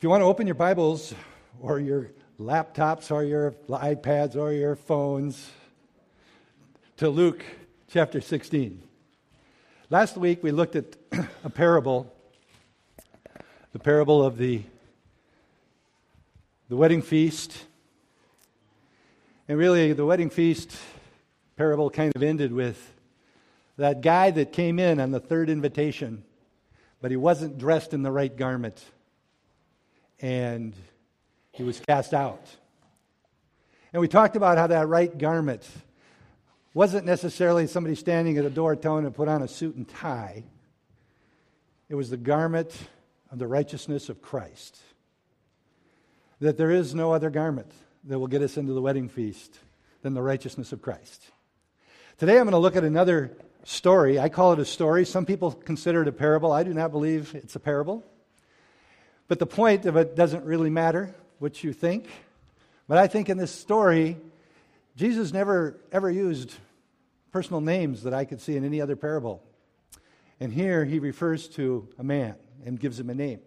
If you want to open your Bibles or your laptops or your iPads or your phones to Luke chapter 16. Last week we looked at a parable, the parable of the, the wedding feast. And really, the wedding feast parable kind of ended with that guy that came in on the third invitation, but he wasn't dressed in the right garment and he was cast out. And we talked about how that right garment wasn't necessarily somebody standing at a door telling him to put on a suit and tie. It was the garment of the righteousness of Christ. That there is no other garment that will get us into the wedding feast than the righteousness of Christ. Today I'm going to look at another story. I call it a story. Some people consider it a parable. I do not believe it's a parable. But the point of it doesn't really matter what you think. But I think in this story, Jesus never ever used personal names that I could see in any other parable. And here he refers to a man and gives him a name.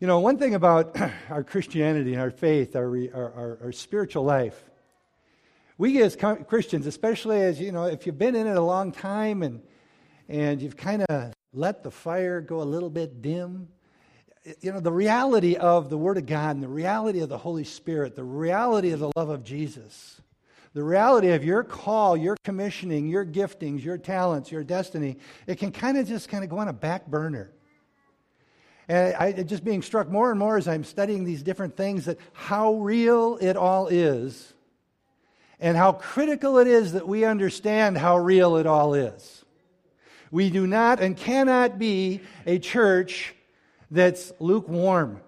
You know, one thing about our Christianity and our faith, our, our, our, spiritual life, we as Christians, especially as, you know, if you've been in it a long time and, and you've kind of let the fire go a little bit dim, you know, the reality of the Word of God and the reality of the Holy Spirit, the reality of the love of Jesus, the reality of your call, your commissioning, your giftings, your talents, your destiny, it can kind of just kind of go on a back burner. And I just being struck more and more as I'm studying these different things that how real it all is and how critical it is that we understand how real it all is. We do not and cannot be a church that's lukewarm.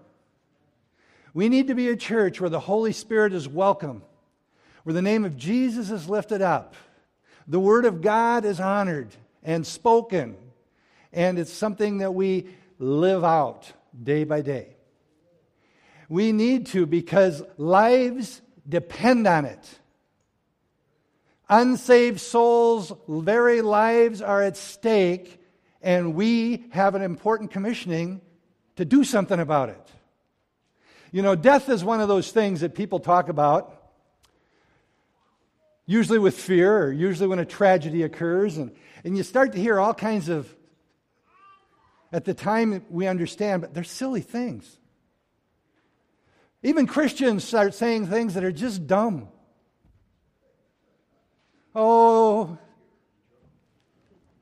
We need to be a church where the Holy Spirit is welcome, where the name of Jesus is lifted up, the Word of God is honored and spoken, and it's something that we live out day by day. We need to because lives depend on it. Unsaved souls' very lives are at stake, and we have an important commissioning to do something about it. You know, death is one of those things that people talk about, usually with fear, or usually when a tragedy occurs, and, and you start to hear all kinds of, at the time we understand, but they're silly things. Even Christians start saying things that are just dumb. Oh,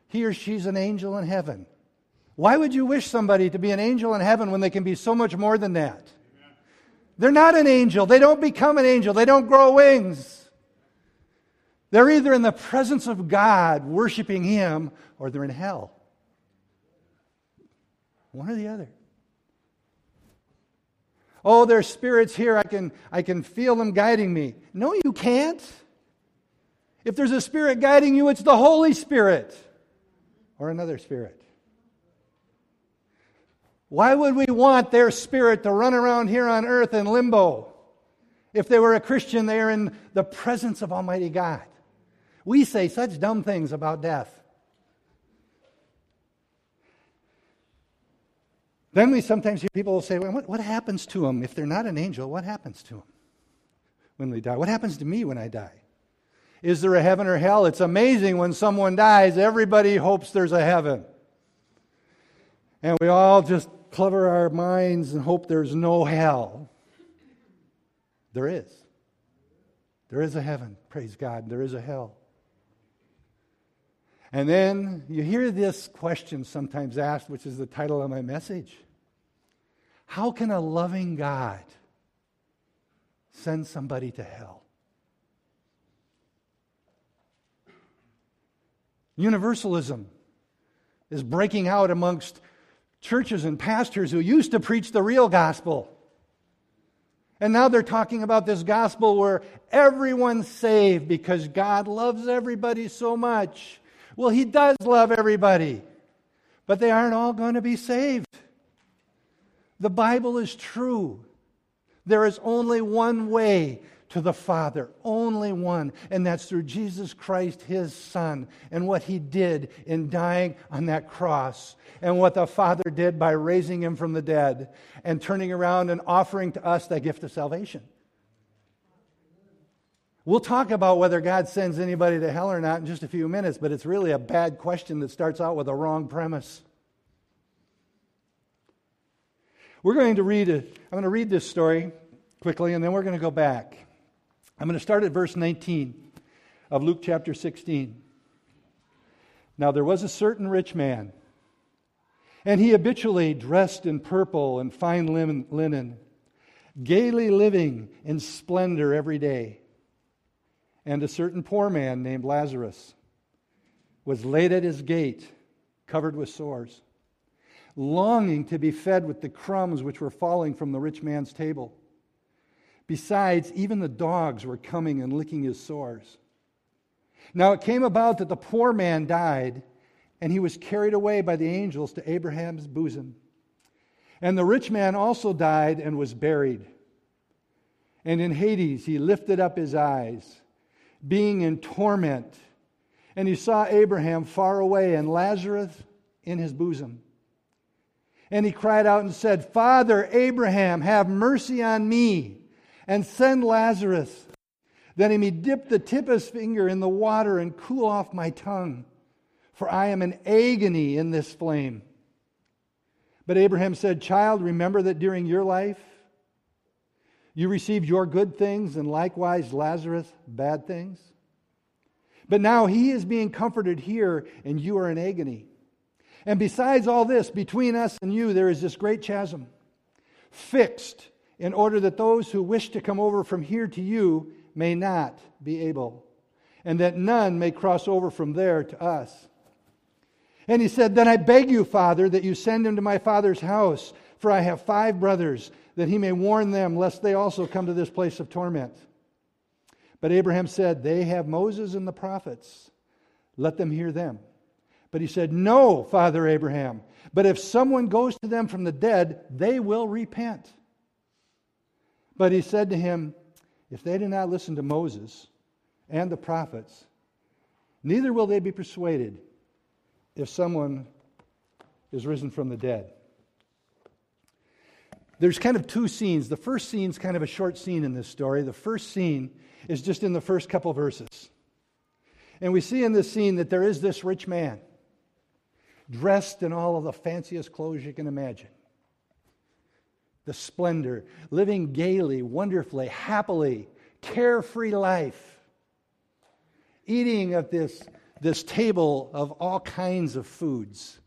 he or she's an angel in heaven. Why would you wish somebody to be an angel in heaven when they can be so much more than that? They're not an angel. They don't become an angel. They don't grow wings. They're either in the presence of God, worshiping Him, or they're in hell. One or the other. Oh, there's spirits here. I can, I can feel them guiding me. No, you can't. If there's a spirit guiding you, it's the Holy Spirit or another spirit. Why would we want their spirit to run around here on earth in limbo? If they were a Christian, they are in the presence of Almighty God. We say such dumb things about death. Then we sometimes hear people say, well, what, what happens to them if they're not an angel? What happens to them when they die? What happens to me when I die? Is there a heaven or hell? It's amazing when someone dies, everybody hopes there's a heaven. And we all just cover our minds and hope there's no hell. There is. There is a heaven, praise God. There is a hell. And then you hear this question sometimes asked, which is the title of my message How can a loving God send somebody to hell? Universalism is breaking out amongst churches and pastors who used to preach the real gospel. And now they're talking about this gospel where everyone's saved because God loves everybody so much. Well, He does love everybody, but they aren't all going to be saved. The Bible is true. There is only one way to the Father, only one, and that's through Jesus Christ, his Son, and what he did in dying on that cross, and what the Father did by raising him from the dead and turning around and offering to us that gift of salvation. We'll talk about whether God sends anybody to hell or not in just a few minutes, but it's really a bad question that starts out with a wrong premise. We're going to read, a, I'm going to read this story quickly, and then we're going to go back. I'm going to start at verse 19 of Luke chapter 16. Now, there was a certain rich man, and he habitually dressed in purple and fine linen, gaily living in splendor every day. And a certain poor man named Lazarus was laid at his gate, covered with sores, longing to be fed with the crumbs which were falling from the rich man's table. Besides, even the dogs were coming and licking his sores. Now it came about that the poor man died, and he was carried away by the angels to Abraham's bosom. And the rich man also died and was buried. And in Hades he lifted up his eyes, being in torment, and he saw Abraham far away and Lazarus in his bosom. And he cried out and said, Father Abraham, have mercy on me and send Lazarus that he may dip the tip of his finger in the water and cool off my tongue, for I am in agony in this flame. But Abraham said, Child, remember that during your life you received your good things, and likewise Lazarus bad things. But now he is being comforted here, and you are in agony. And besides all this, between us and you, there is this great chasm, fixed in order that those who wish to come over from here to you may not be able, and that none may cross over from there to us. And he said, Then I beg you, Father, that you send him to my father's house, for I have five brothers, that he may warn them, lest they also come to this place of torment. But Abraham said, They have Moses and the prophets. Let them hear them. But he said, No, Father Abraham. But if someone goes to them from the dead, they will repent. But he said to him, If they do not listen to Moses and the prophets, neither will they be persuaded if someone is risen from the dead. There's kind of two scenes. The first scene is kind of a short scene in this story. The first scene is just in the first couple verses. And we see in this scene that there is this rich man dressed in all of the fanciest clothes you can imagine the splendor, living gaily, wonderfully, happily, carefree life, eating at this, this table of all kinds of foods.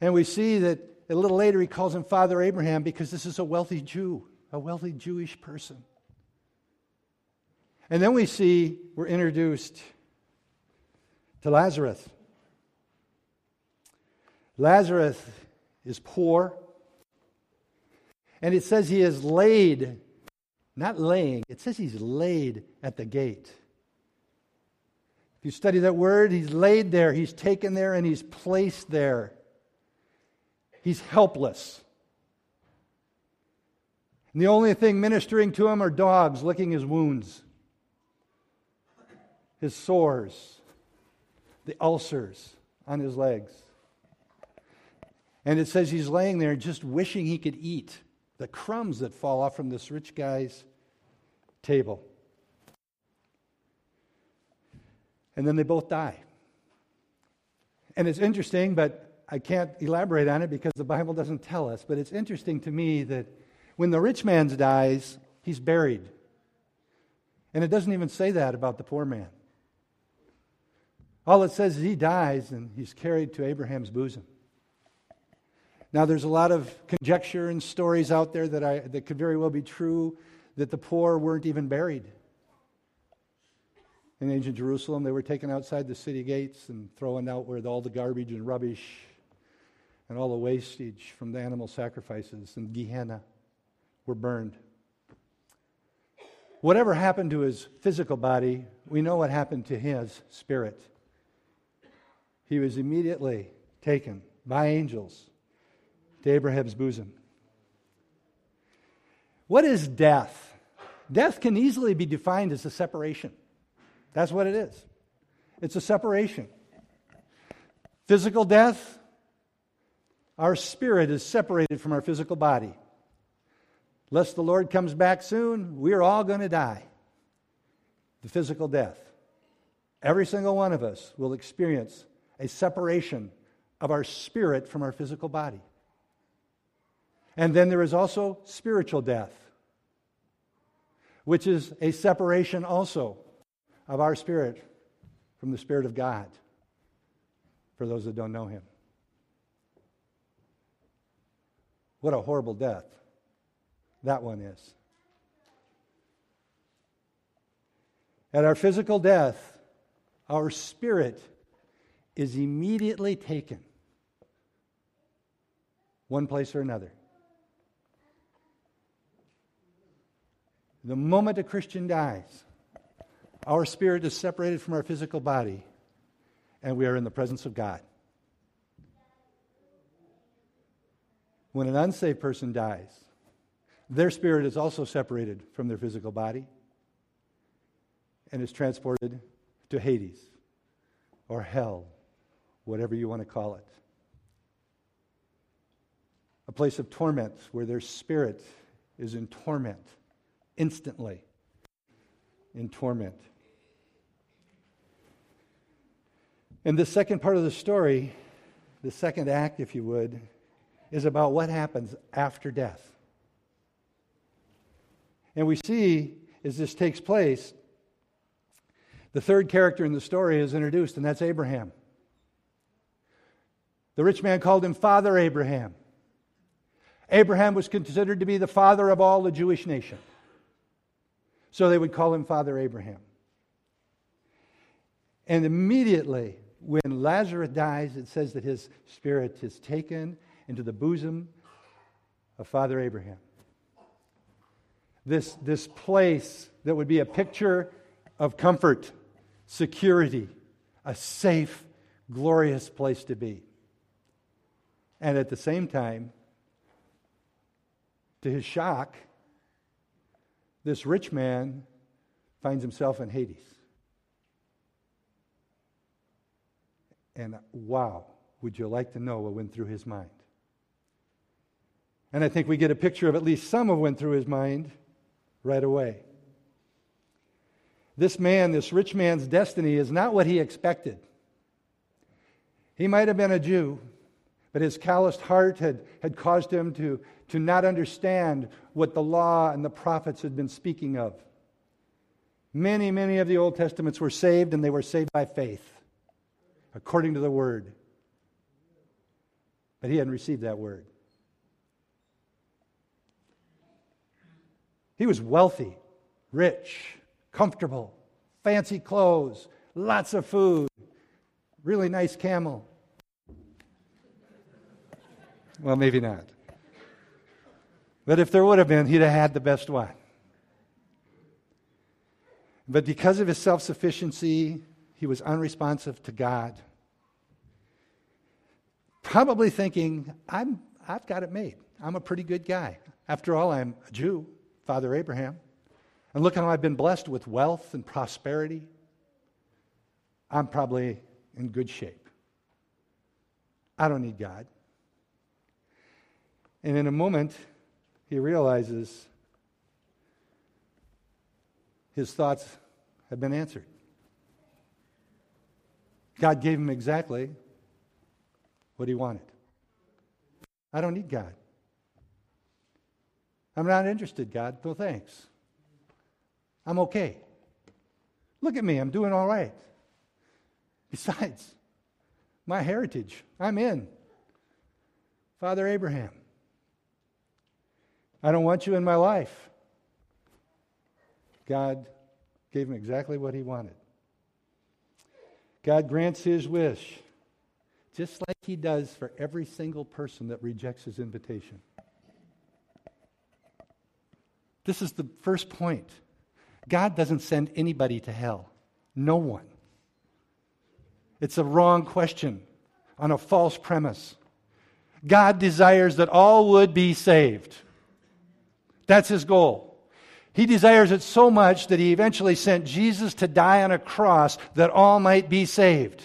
And we see that a little later he calls him Father Abraham because this is a wealthy Jew, a wealthy Jewish person. And then we see we're introduced to Lazarus. Lazarus is poor. And it says he is laid, not laying, it says he's laid at the gate. If you study that word, he's laid there, he's taken there, and he's placed there. He's helpless. And the only thing ministering to him are dogs licking his wounds, his sores, the ulcers on his legs. And it says he's laying there just wishing he could eat the crumbs that fall off from this rich guy's table. And then they both die. And it's interesting, but I can't elaborate on it because the Bible doesn't tell us. But it's interesting to me that when the rich man dies, he's buried. And it doesn't even say that about the poor man. All it says is he dies and he's carried to Abraham's bosom. Now, there's a lot of conjecture and stories out there that, I, that could very well be true that the poor weren't even buried. In ancient Jerusalem, they were taken outside the city gates and thrown out with all the garbage and rubbish and all the wastage from the animal sacrifices and Gehenna were burned. Whatever happened to his physical body, we know what happened to his spirit. He was immediately taken by angels to Abraham's bosom. What is death? Death can easily be defined as a separation. That's what it is. It's a separation. Physical death, our spirit is separated from our physical body. Lest the Lord comes back soon, we're all going to die. The physical death. Every single one of us will experience a separation of our spirit from our physical body. And then there is also spiritual death, which is a separation also of our spirit from the Spirit of God, for those that don't know Him. What a horrible death that one is. At our physical death, our spirit is immediately taken one place or another. The moment a Christian dies, our spirit is separated from our physical body, and we are in the presence of God. When an unsaved person dies, their spirit is also separated from their physical body and is transported to Hades or hell, whatever you want to call it. A place of torment where their spirit is in torment, instantly in torment. And the second part of the story, the second act, if you would, is about what happens after death. And we see as this takes place, the third character in the story is introduced, and that's Abraham. The rich man called him Father Abraham. Abraham was considered to be the father of all the Jewish nation. So they would call him Father Abraham. And immediately, when Lazarus dies, it says that his spirit is taken into the bosom of Father Abraham. This, this place that would be a picture of comfort, security, a safe, glorious place to be. And at the same time, to his shock, this rich man finds himself in Hades. And wow, would you like to know what went through his mind? And I think we get a picture of at least some of what went through his mind right away. This man, this rich man's destiny, is not what he expected. He might have been a Jew, but his calloused heart had, had caused him to, to not understand what the law and the prophets had been speaking of. Many, many of the Old Testaments were saved, and they were saved by faith, according to the word. But he hadn't received that word. He was wealthy, rich, comfortable, fancy clothes, lots of food, really nice camel. Well, maybe not. But if there would have been, he'd have had the best one. But because of his self sufficiency, he was unresponsive to God. Probably thinking, I'm, I've got it made. I'm a pretty good guy. After all, I'm a Jew. Father Abraham. And look how I've been blessed with wealth and prosperity. I'm probably in good shape. I don't need God. And in a moment, he realizes his thoughts have been answered. God gave him exactly what he wanted. I don't need God. I'm not interested, God. No thanks. I'm okay. Look at me. I'm doing all right. Besides, my heritage, I'm in. Father Abraham. I don't want you in my life. God gave him exactly what he wanted. God grants his wish, just like he does for every single person that rejects his invitation. This is the first point. God doesn't send anybody to hell, no one. It's a wrong question on a false premise. God desires that all would be saved. That's his goal. He desires it so much that he eventually sent Jesus to die on a cross that all might be saved.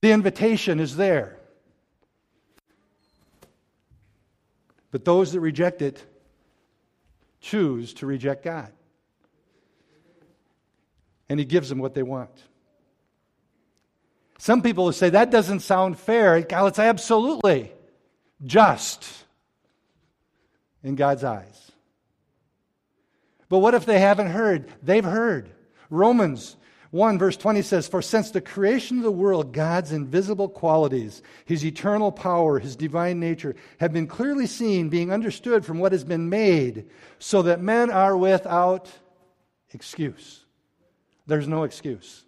The invitation is there. But those that reject it choose to reject God. And He gives them what they want. Some people will say that doesn't sound fair. God, it's absolutely just in God's eyes. But what if they haven't heard? They've heard. Romans 1 verse 20 says, For since the creation of the world, God's invisible qualities, his eternal power, his divine nature, have been clearly seen, being understood from what has been made, so that men are without excuse. There's no excuse.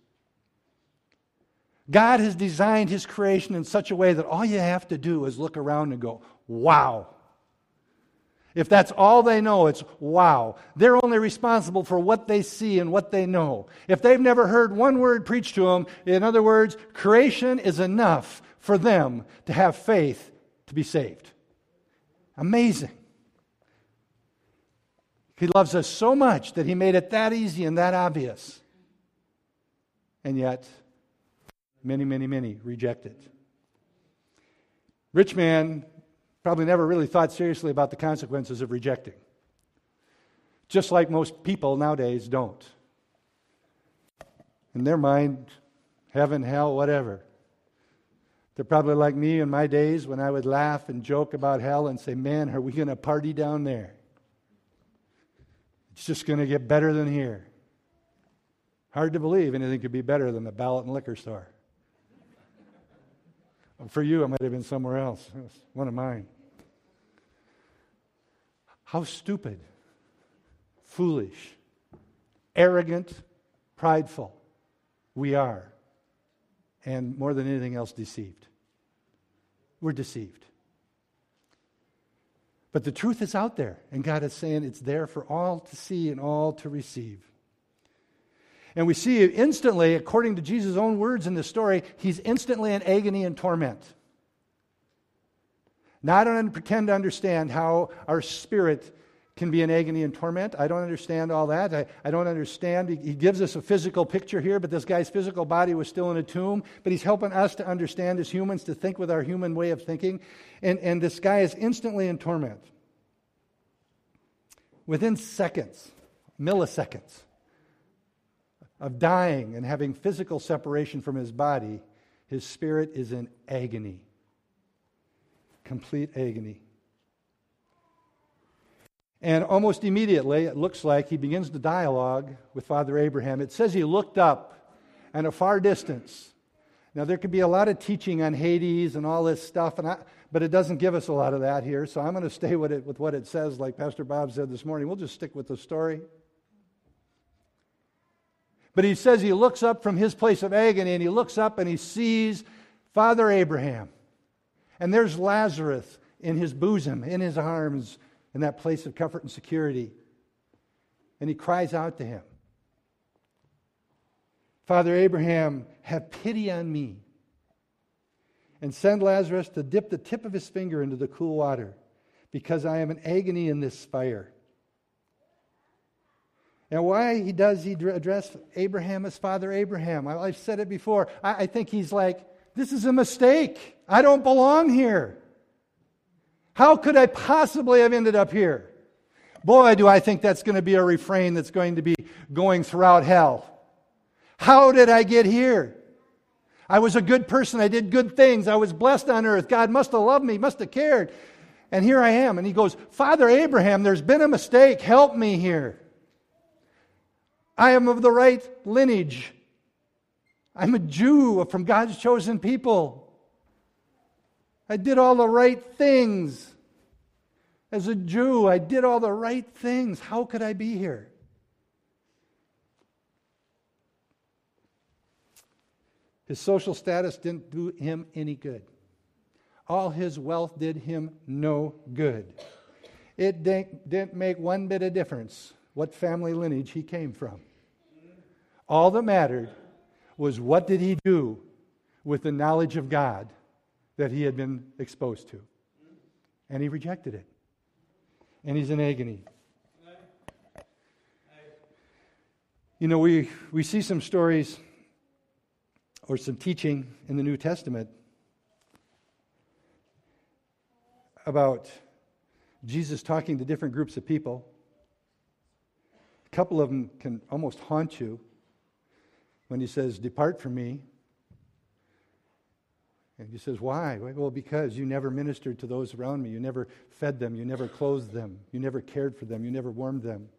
God has designed his creation in such a way that all you have to do is look around and go, wow. If that's all they know, it's wow. They're only responsible for what they see and what they know. If they've never heard one word preached to them, in other words, creation is enough for them to have faith to be saved. Amazing. He loves us so much that he made it that easy and that obvious. And yet, many, many, many reject it. Rich man probably never really thought seriously about the consequences of rejecting. Just like most people nowadays don't. In their mind, heaven, hell, whatever. They're probably like me in my days when I would laugh and joke about hell and say, Man, are we going to party down there? It's just going to get better than here. Hard to believe anything could be better than the ballot and liquor store. For you, it might have been somewhere else. One of mine. How stupid, foolish, arrogant, prideful we are, and more than anything else, deceived. We're deceived. But the truth is out there, and God is saying it's there for all to see and all to receive. And we see instantly, according to Jesus' own words in this story, he's instantly in agony and torment. Now, I don't pretend to understand how our spirit can be in agony and torment. I don't understand all that. I, I don't understand. He, he, gives us a physical picture here, but this guy's physical body was still in a tomb. But he's helping us to understand as humans, to think with our human way of thinking. And, and this guy is instantly in torment. Within seconds, milliseconds, of dying and having physical separation from his body, his spirit is in agony. Complete agony. And almost immediately, it looks like he begins the dialogue with Father Abraham. It says he looked up at a far distance. Now, there could be a lot of teaching on Hades and all this stuff, and I, but it doesn't give us a lot of that here. So I'm going to stay with, it, with what it says, like Pastor Bob said this morning. We'll just stick with the story. But he says he looks up from his place of agony and he looks up and he sees Father Abraham. And there's Lazarus in his bosom, in his arms, in that place of comfort and security. And he cries out to him Father Abraham, have pity on me and send Lazarus to dip the tip of his finger into the cool water because I am in agony in this fire. And why he does he address Abraham as Father Abraham? I've said it before. I, think he's like, this is a mistake. I don't belong here. How could I possibly have ended up here? Boy, do I think that's going to be a refrain that's going to be going throughout hell. How did I get here? I was a good person. I did good things. I was blessed on earth. God must have loved me, must have cared. And here I am. And he goes, Father Abraham, there's been a mistake. Help me here. I am of the right lineage. I'm a Jew from God's chosen people. I did all the right things. As a Jew, I did all the right things. How could I be here? His social status didn't do him any good. All his wealth did him no good. It didn't make one bit of difference what family lineage he came from. All that mattered was what did he do with the knowledge of God that he had been exposed to. And he rejected it. and he's in agony. You know, we, we see some stories or some teaching in the New Testament about Jesus talking to different groups of people. A couple of them can almost haunt you when he says, Depart from me. And he says, Why? Well, because you never ministered to those around me. You never fed them. You never clothed them. You never cared for them. You never warmed them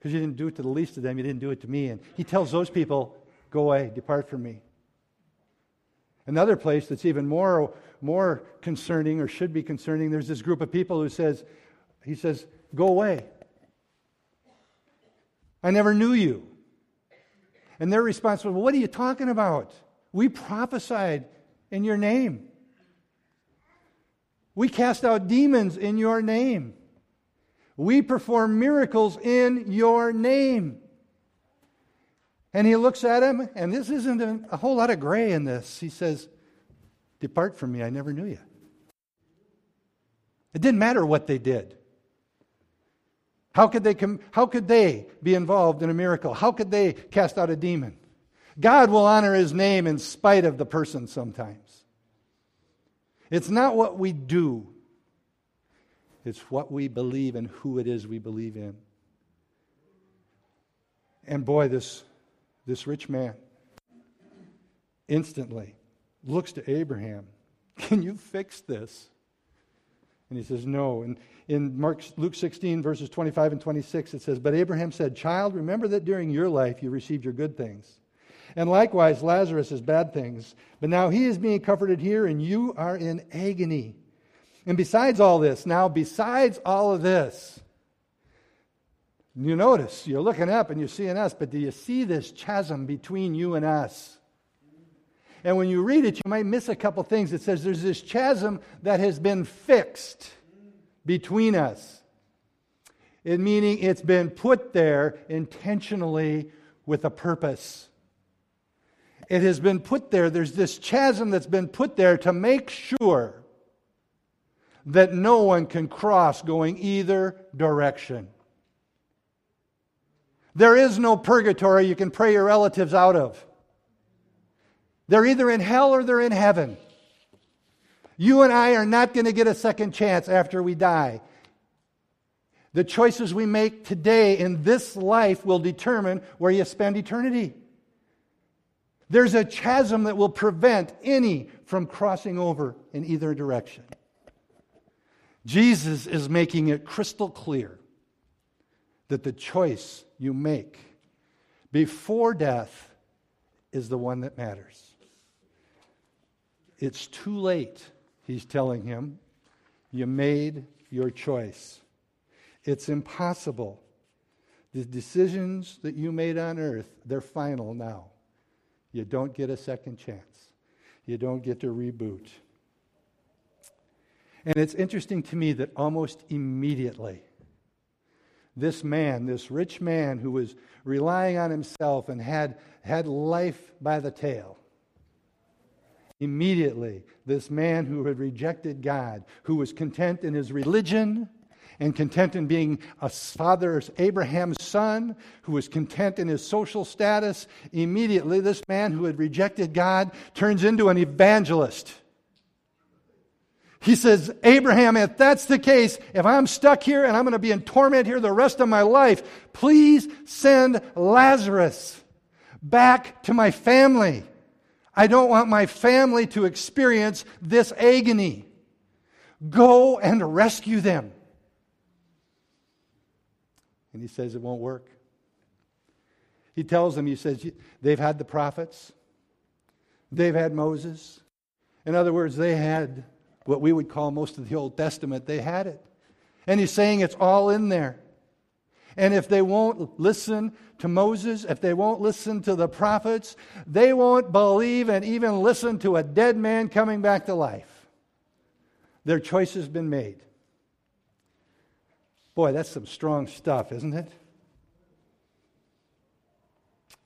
because you didn't do it to the least of them, you didn't do it to me. And he tells those people, Go away, depart from me. Another place that's even more, more concerning or should be concerning, there's this group of people who says, He says, Go away. I never knew you. And their response was, well, What are you talking about? We prophesied in your name. We cast out demons in your name. We perform miracles in your name. And he looks at him, and this isn't a, whole lot of gray in this. He says, Depart from me, I never knew you. It didn't matter what they did. How could they, com- how could they be involved in a miracle? How could they cast out a demon? God will honor his name in spite of the person sometimes. It's not what we do, it's what we believe and who it is we believe in. And boy, this, this rich man instantly looks to Abraham. Can you fix this? And he says, No. And in Mark, Luke 16, verses 25 and 26, it says, But Abraham said, Child, remember that during your life you received your good things. And likewise, Lazarus is bad things. But now he is being comforted here, and you are in agony. And besides all this, now, besides all of this, you notice, you're looking up and you're seeing us, but do you see this chasm between you and us? And when you read it, you might miss a couple things. It says there's this chasm that has been fixed between us. It meaning it's been put there intentionally with a purpose. It has been put there. There's this chasm that's been put there to make sure that no one can cross going either direction. There is no purgatory you can pray your relatives out of. They're either in hell or they're in heaven. You and I are not going to get a second chance after we die. The choices we make today in this life will determine where you spend eternity. There's a chasm that will prevent any from crossing over in either direction. Jesus is making it crystal clear that the choice you make before death is the one that matters. It's too late, he's telling him. You made your choice. It's impossible. The decisions that you made on earth, they're final now. You don't get a second chance. You don't get to reboot. And it's interesting to me that almost immediately, this man, this rich man who was relying on himself and had, had life by the tail, immediately, this man who had rejected God, who was content in his religion and content in being a father, Abraham's son, who was content in his social status, immediately, this man who had rejected God turns into an evangelist he says, Abraham, if that's the case, if I'm stuck here and I'm going to be in torment here the rest of my life, please send Lazarus back to my family. I don't want my family to experience this agony. Go and rescue them. And he says it won't work. He tells them, he says, they've had the prophets, they've had Moses. In other words, they had what we would call most of the Old Testament, they had it. And he's saying it's all in there. And if they won't listen to Moses, if they won't listen to the prophets, they won't believe and even listen to a dead man coming back to life. Their choice has been made. Boy, that's some strong stuff, isn't it?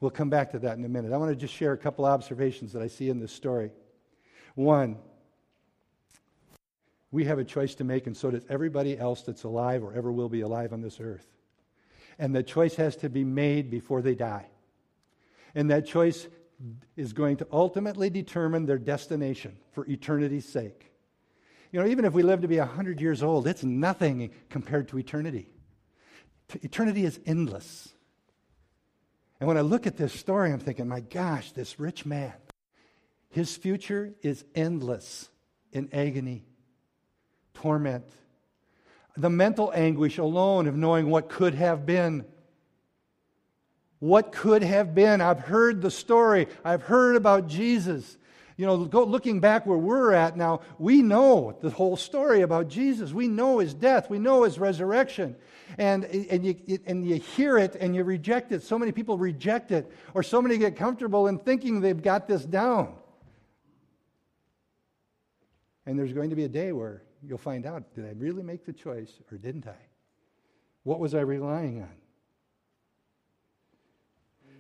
We'll come back to that in a minute. I want to just share a couple observations that I see in this story. One, We have a choice to make, and so does everybody else that's alive or ever will be alive on this earth. And the choice has to be made before they die. And that choice is going to ultimately determine their destination for eternity's sake. You know, even if we live to be 100 years old, it's nothing compared to eternity. Eternity is endless. And when I look at this story, I'm thinking, my gosh, this rich man, his future is endless in agony, torment, the mental anguish alone of knowing what could have been what could have been. I've heard the story, I've heard about Jesus. You know, go, looking back where we're at now, we know the whole story about Jesus. We know his death, we know his resurrection. And, and, you, and you hear it and you reject it. So many people reject it, or so many get comfortable in thinking they've got this down. And there's going to be a day where you'll find out did I really make the choice or didn't I? What was I relying on?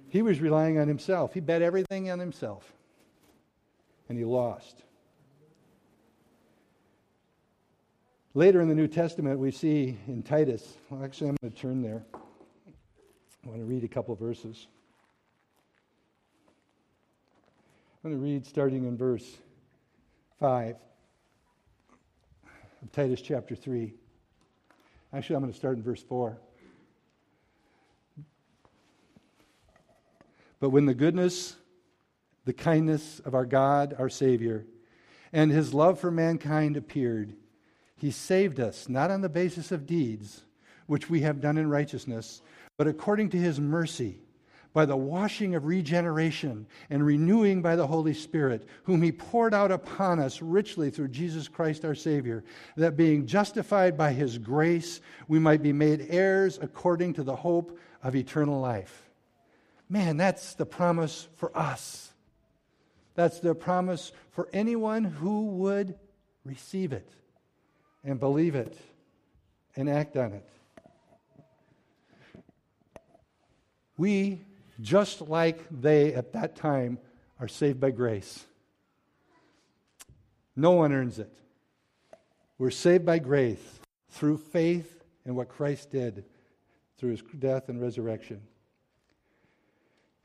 He was relying on himself. He bet everything on himself. And he lost. Later in the New Testament, we see in Titus, well, actually, I'm going to turn there. I want to read a couple verses. I'm going to read starting in verse 5 of Titus chapter 3. Actually, I'm going to start in verse 4. But when the goodness, the kindness of our God, our Savior, and his love for mankind appeared, he saved us, not on the basis of deeds, which we have done in righteousness, but according to his mercy, by the washing of regeneration and renewing by the Holy Spirit, whom he poured out upon us richly through Jesus Christ our Savior, that being justified by his grace, we might be made heirs according to the hope of eternal life. Man, that's the promise for us. That's the promise for anyone who would receive it and believe it and act on it. We, just like they at that time, are saved by grace. No one earns it. We're saved by grace through faith in what Christ did through his death and resurrection.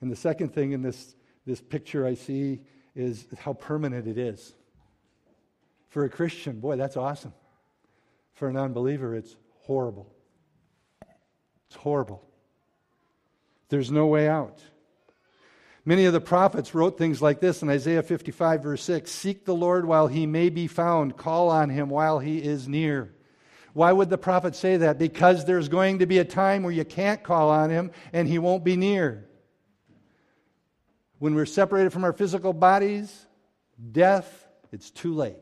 And the second thing in this, this picture I see is how permanent it is. For a Christian, boy, that's awesome. For a non believer, it's horrible. It's horrible. There's no way out. Many of the prophets wrote things like this in Isaiah 55, verse 6 Seek the Lord while he may be found, call on him while he is near. Why would the prophet say that? Because there's going to be a time where you can't call on him and he won't be near. When we're separated from our physical bodies, death, it's too late.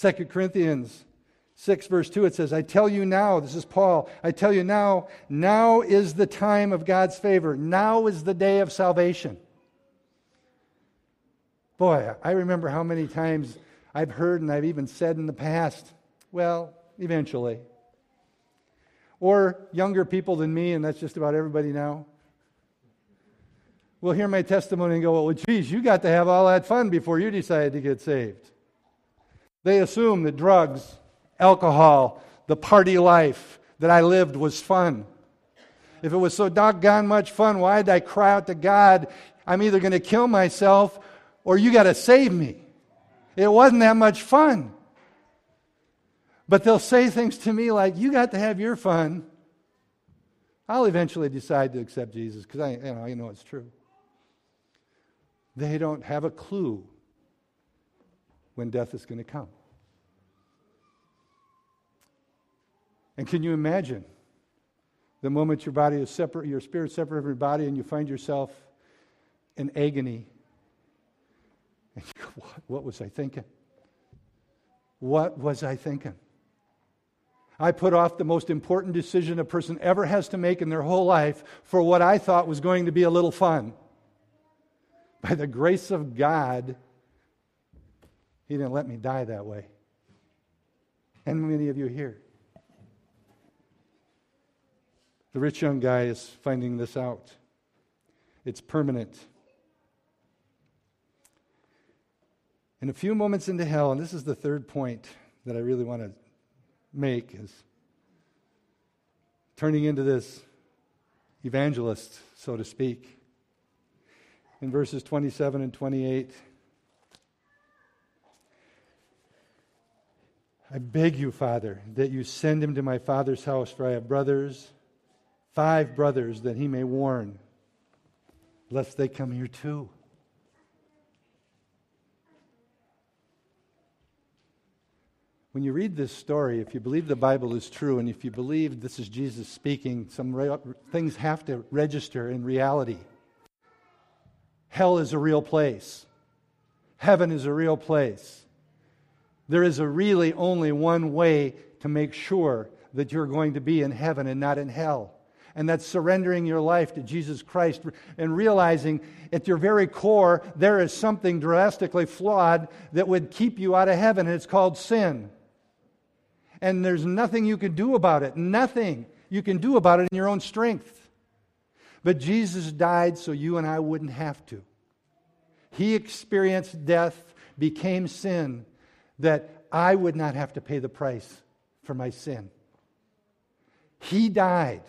2 Corinthians 6, verse 2, it says, I tell you now, this is Paul, I tell you now, now is the time of God's favor. Now is the day of salvation. Boy, I remember how many times I've heard and I've even said in the past, well, eventually. Or younger people than me, and that's just about everybody now, will hear my testimony and go, well, geez, you got to have all that fun before you decided to get saved. They assume that drugs, alcohol, the party life that I lived was fun. If it was so doggone much fun, why did I cry out to God, I'm either going to kill myself or you got to save me? It wasn't that much fun. But they'll say things to me like, You got to have your fun. I'll eventually decide to accept Jesus because I, you know, I know it's true. They don't have a clue when death is going to come. And can you imagine the moment your body is separate, your spirit separate from your body, and you find yourself in agony? And you go, what, what was I thinking? What was I thinking? I put off the most important decision a person ever has to make in their whole life for what I thought was going to be a little fun by the grace of God, He didn't let me die that way. And many of you here. The rich young guy is finding this out. It's permanent. In a few moments into hell, and this is the third point that I really want to make, is turning into this evangelist, so to speak. In verses 27 and 28, I beg you, Father, that you send him to my father's house, for I have brothers, five brothers, that he may warn, lest they come here too. When you read this story, if you believe the Bible is true and if you believe this is Jesus speaking, some things have to register in reality. Hell is a real place, heaven is a real place. There is a really only one way to make sure that you're going to be in heaven and not in hell. And that's surrendering your life to Jesus Christ and realizing at your very core there is something drastically flawed that would keep you out of heaven, and it's called sin. And there's nothing you can do about it. Nothing you can do about it in your own strength. But Jesus died so you and I wouldn't have to. He experienced death, became sin, that I would not have to pay the price for my sin. He died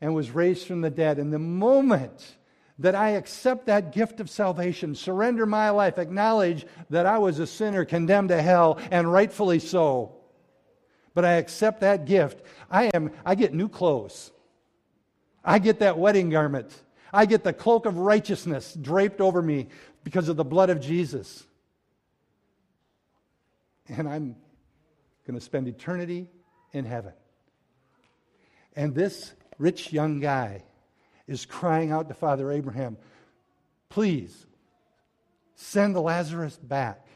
and was raised from the dead. And the moment that I accept that gift of salvation, surrender my life, acknowledge that I was a sinner condemned to hell, and rightfully so, but I accept that gift, I, am, I get new clothes. I get that wedding garment. I get the cloak of righteousness draped over me because of the blood of Jesus and I'm going to spend eternity in heaven. And this rich young guy is crying out to Father Abraham, please send the Lazarus back.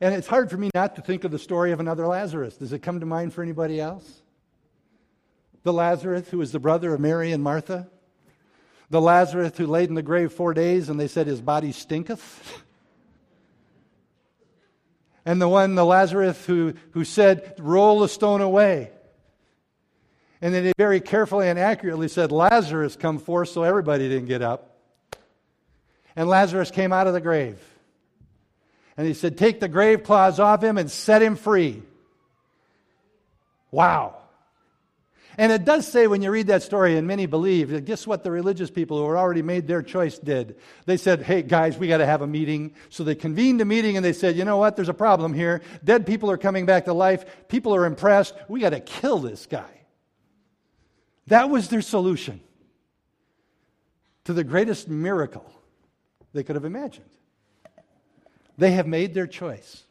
And it's hard for me not to think of the story of another Lazarus. Does it come to mind for anybody else? The Lazarus who was the brother of Mary and Martha? The Lazarus who laid in the grave four days and they said his body stinketh? and the one, the Lazarus, who, who said, Roll the stone away. And then he very carefully and accurately said, Lazarus, come forth, so everybody didn't get up. And Lazarus came out of the grave. And he said, Take the grave clothes off him and set him free. Wow. And it does say when you read that story, and many believe, guess what the religious people who had already made their choice did? They said, hey, guys, we got to have a meeting. So they convened a meeting and they said, you know what? There's a problem here. Dead people are coming back to life. People are impressed. We got to kill this guy. That was their solution to the greatest miracle they could have imagined. They have made their choice.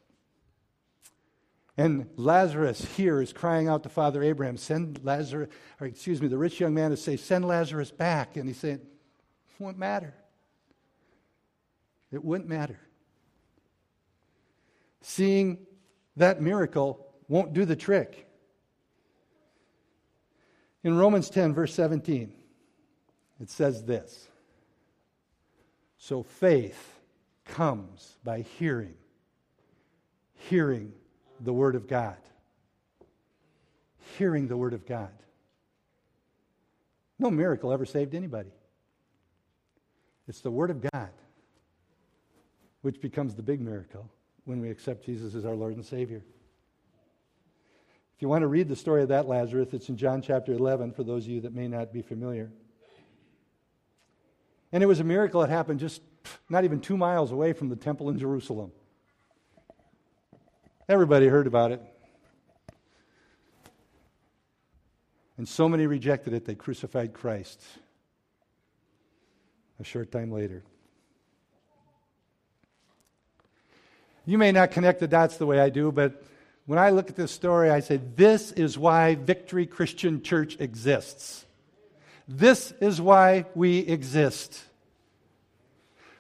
And Lazarus here is crying out to Father Abraham, send Lazarus, or excuse me, the rich young man is saying, send Lazarus back. And he's saying, it won't matter. It wouldn't matter. Seeing that miracle won't do the trick. In Romans 10, verse 17, it says this So faith comes by hearing, hearing the Word of God. Hearing the Word of God. No miracle ever saved anybody. It's the Word of God which becomes the big miracle when we accept Jesus as our Lord and Savior. If you want to read the story of that Lazarus, it's in John chapter 11 for those of you that may not be familiar. And it was a miracle that happened just not even two miles away from the temple in Jerusalem. Everybody heard about it. And so many rejected it, they crucified Christ a short time later. You may not connect the dots the way I do, but when I look at this story, I say, this is why Victory Christian Church exists. This is why we exist.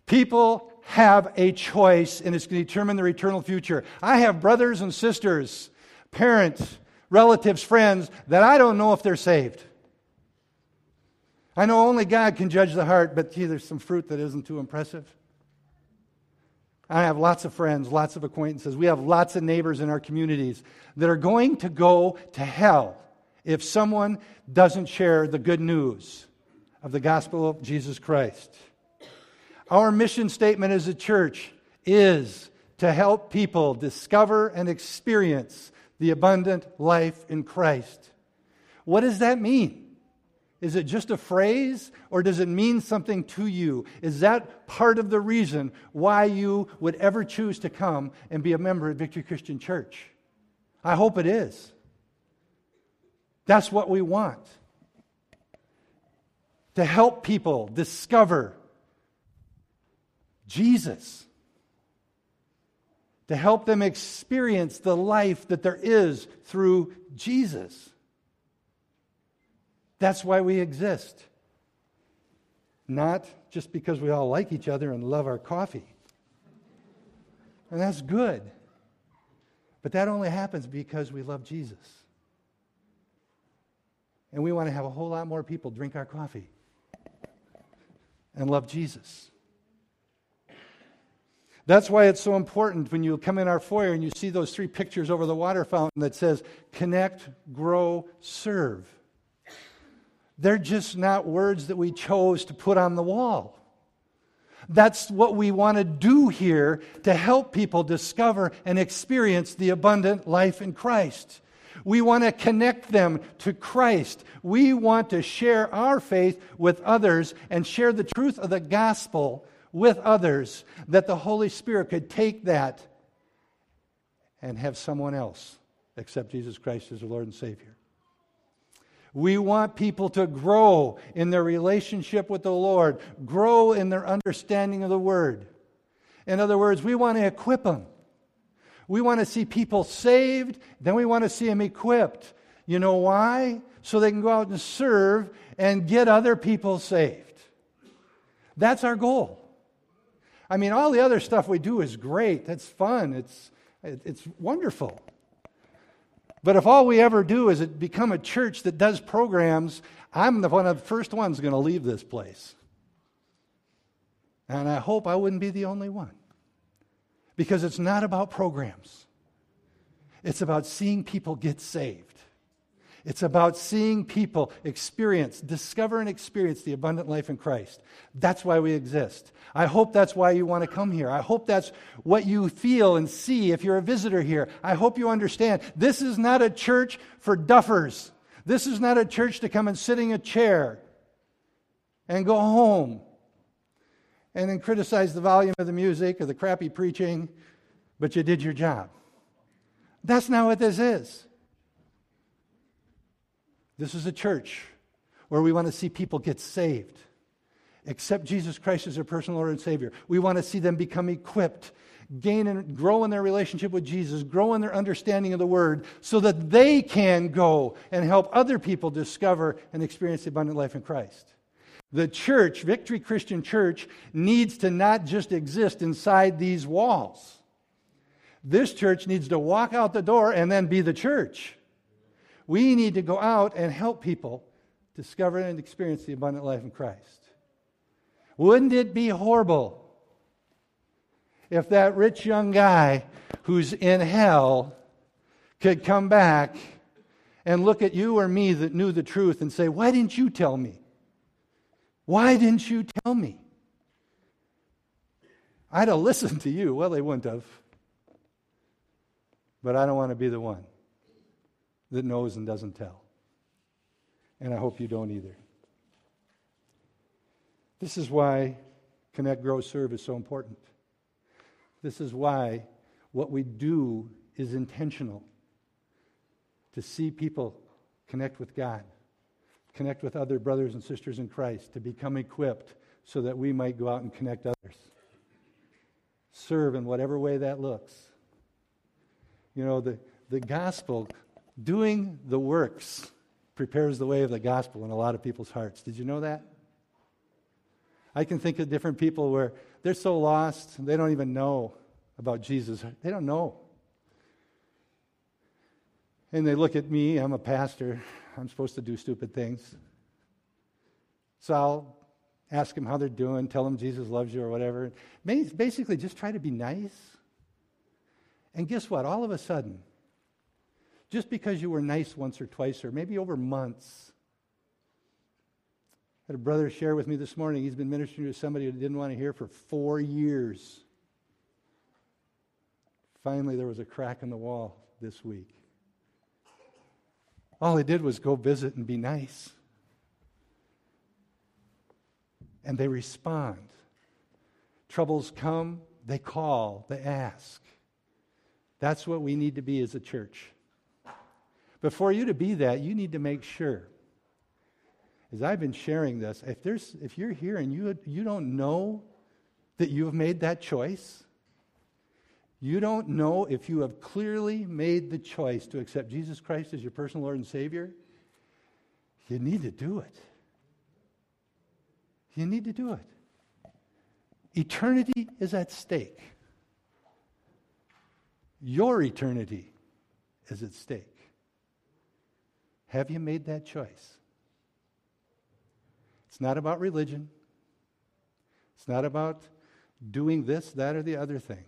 People have a choice, and it's going to determine their eternal future. I have brothers and sisters, parents, relatives, friends that I don't know if they're saved. I know only God can judge the heart, but gee, there's some fruit that isn't too impressive. I have lots of friends, lots of acquaintances. We have lots of neighbors in our communities that are going to go to hell if someone doesn't share the good news of the gospel of Jesus Christ. Our mission statement as a church is to help people discover and experience the abundant life in Christ. What does that mean? Is it just a phrase or does it mean something to you? Is that part of the reason why you would ever choose to come and be a member of Victory Christian Church? I hope it is. That's what we want. To help people discover Jesus. To help them experience the life that there is through Jesus. That's why we exist. Not just because we all like each other and love our coffee. And that's good. But that only happens because we love Jesus. And we want to have a whole lot more people drink our coffee and love Jesus. That's why it's so important when you come in our foyer and you see those three pictures over the water fountain that says connect, grow, serve. They're just not words that we chose to put on the wall. That's what we want to do here to help people discover and experience the abundant life in Christ. We want to connect them to Christ. We want to share our faith with others and share the truth of the gospel with others, that the Holy Spirit could take that and have someone else accept Jesus Christ as the Lord and Savior. We want people to grow in their relationship with the Lord, grow in their understanding of the Word. In other words, we want to equip them. We want to see people saved, then we want to see them equipped. You know why? So they can go out and serve and get other people saved. That's our goal. I mean, all the other stuff we do is great. That's fun. It's, it's wonderful. But if all we ever do is become a church that does programs, I'm the one of the first ones going to leave this place. And I hope I wouldn't be the only one. Because it's not about programs. It's about seeing people get saved. It's about seeing people experience, discover and experience the abundant life in Christ. That's why we exist. I hope that's why you want to come here. I hope that's what you feel and see if you're a visitor here. I hope you understand this is not a church for duffers. This is not a church to come and sit in a chair and go home and then criticize the volume of the music or the crappy preaching, but you did your job. That's not what this is. This is a church where we want to see people get saved, accept Jesus Christ as their personal Lord and Savior. We want to see them become equipped, gain and grow in their relationship with Jesus, grow in their understanding of the Word, so that they can go and help other people discover and experience the abundant life in Christ. The church, Victory Christian Church, needs to not just exist inside these walls. This church needs to walk out the door and then be the church. We need to go out and help people discover and experience the abundant life in Christ. Wouldn't it be horrible if that rich young guy who's in hell could come back and look at you or me that knew the truth and say, Why didn't you tell me? Why didn't you tell me? I'd have listened to you. Well, they wouldn't have. But I don't want to be the one that knows and doesn't tell. And I hope you don't either. This is why Connect, Grow, Serve is so important. This is why what we do is intentional to see people connect with God, connect with other brothers and sisters in Christ, to become equipped so that we might go out and connect others. Serve in whatever way that looks. You know, the, the gospel Doing the works prepares the way of the gospel in a lot of people's hearts. Did you know that? I can think of different people where they're so lost, they don't even know about Jesus. They don't know. And they look at me, I'm a pastor, I'm supposed to do stupid things. So I'll ask them how they're doing, tell them Jesus loves you or whatever. Basically, just try to be nice. And guess what? All of a sudden, just because you were nice once or twice, or maybe over months. I had a brother share with me this morning. He's been ministering to somebody who didn't want to hear for four years. finally there was a crack in the wall this week. All he did was go visit and be nice. And they respond. Troubles come, they call, they ask. That's what we need to be as a church. But for you to be that, you need to make sure. As I've been sharing this, if, there's, if you're here and you, you don't know that you have made that choice, you don't know if you have clearly made the choice to accept Jesus Christ as your personal Lord and Savior, you need to do it. You need to do it. Eternity is at stake. Your eternity is at stake. Have you made that choice? It's not about religion. It's not about doing this, that, or the other thing.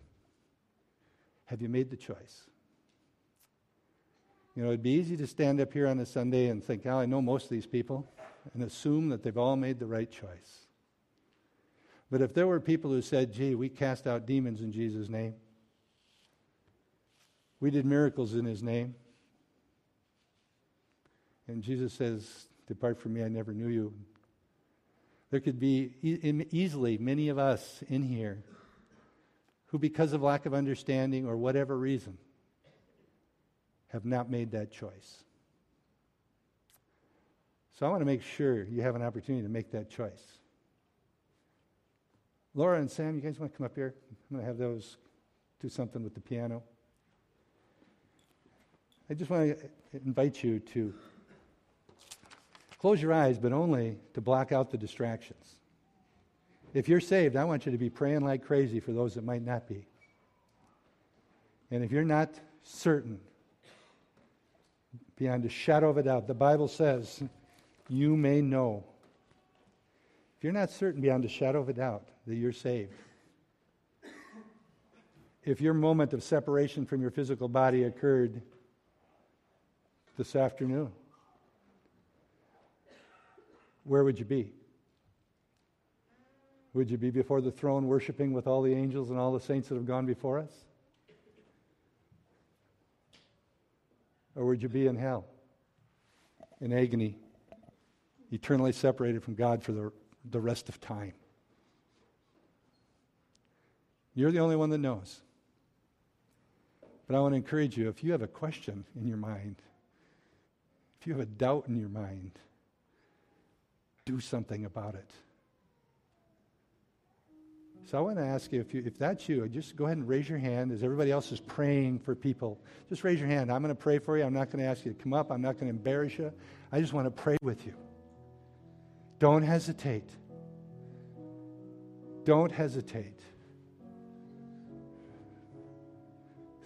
Have you made the choice? You know, it'd be easy to stand up here on a Sunday and think, oh, I know most of these people, and assume that they've all made the right choice. But if there were people who said, gee, we cast out demons in Jesus' name, we did miracles in his name, and Jesus says, Depart from me, I never knew you. There could be e- easily many of us in here who, because of lack of understanding or whatever reason, have not made that choice. So I want to make sure you have an opportunity to make that choice. Laura and Sam, you guys want to come up here? I'm going to have those do something with the piano. I just want to invite you to close your eyes, but only to block out the distractions. If you're saved, I want you to be praying like crazy for those that might not be. And if you're not certain, beyond a shadow of a doubt, the Bible says, you may know. If you're not certain beyond a shadow of a doubt that you're saved, if your moment of separation from your physical body occurred this afternoon, where would you be? Would you be before the throne worshiping with all the angels and all the saints that have gone before us? Or would you be in hell, in agony, eternally separated from God for the, the rest of time? You're the only one that knows. But I want to encourage you if you have a question in your mind, if you have a doubt in your mind, do something about it. So I want to ask you if, you, if that's you, just go ahead and raise your hand as everybody else is praying for people. Just raise your hand. I'm going to pray for you. I'm not going to ask you to come up. I'm not going to embarrass you. I just want to pray with you. Don't hesitate. Don't hesitate.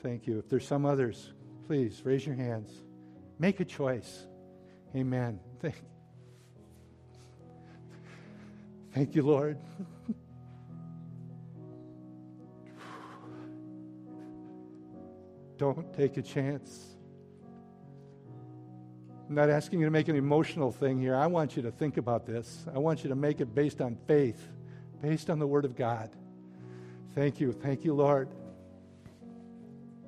Thank you. If there's some others, please raise your hands. Make a choice. Amen. Thank, thank you, Lord. Don't take a chance. I'm not asking you to make an emotional thing here. I want you to think about this. I want you to make it based on faith, based on the Word of God. Thank you. Thank you, Lord.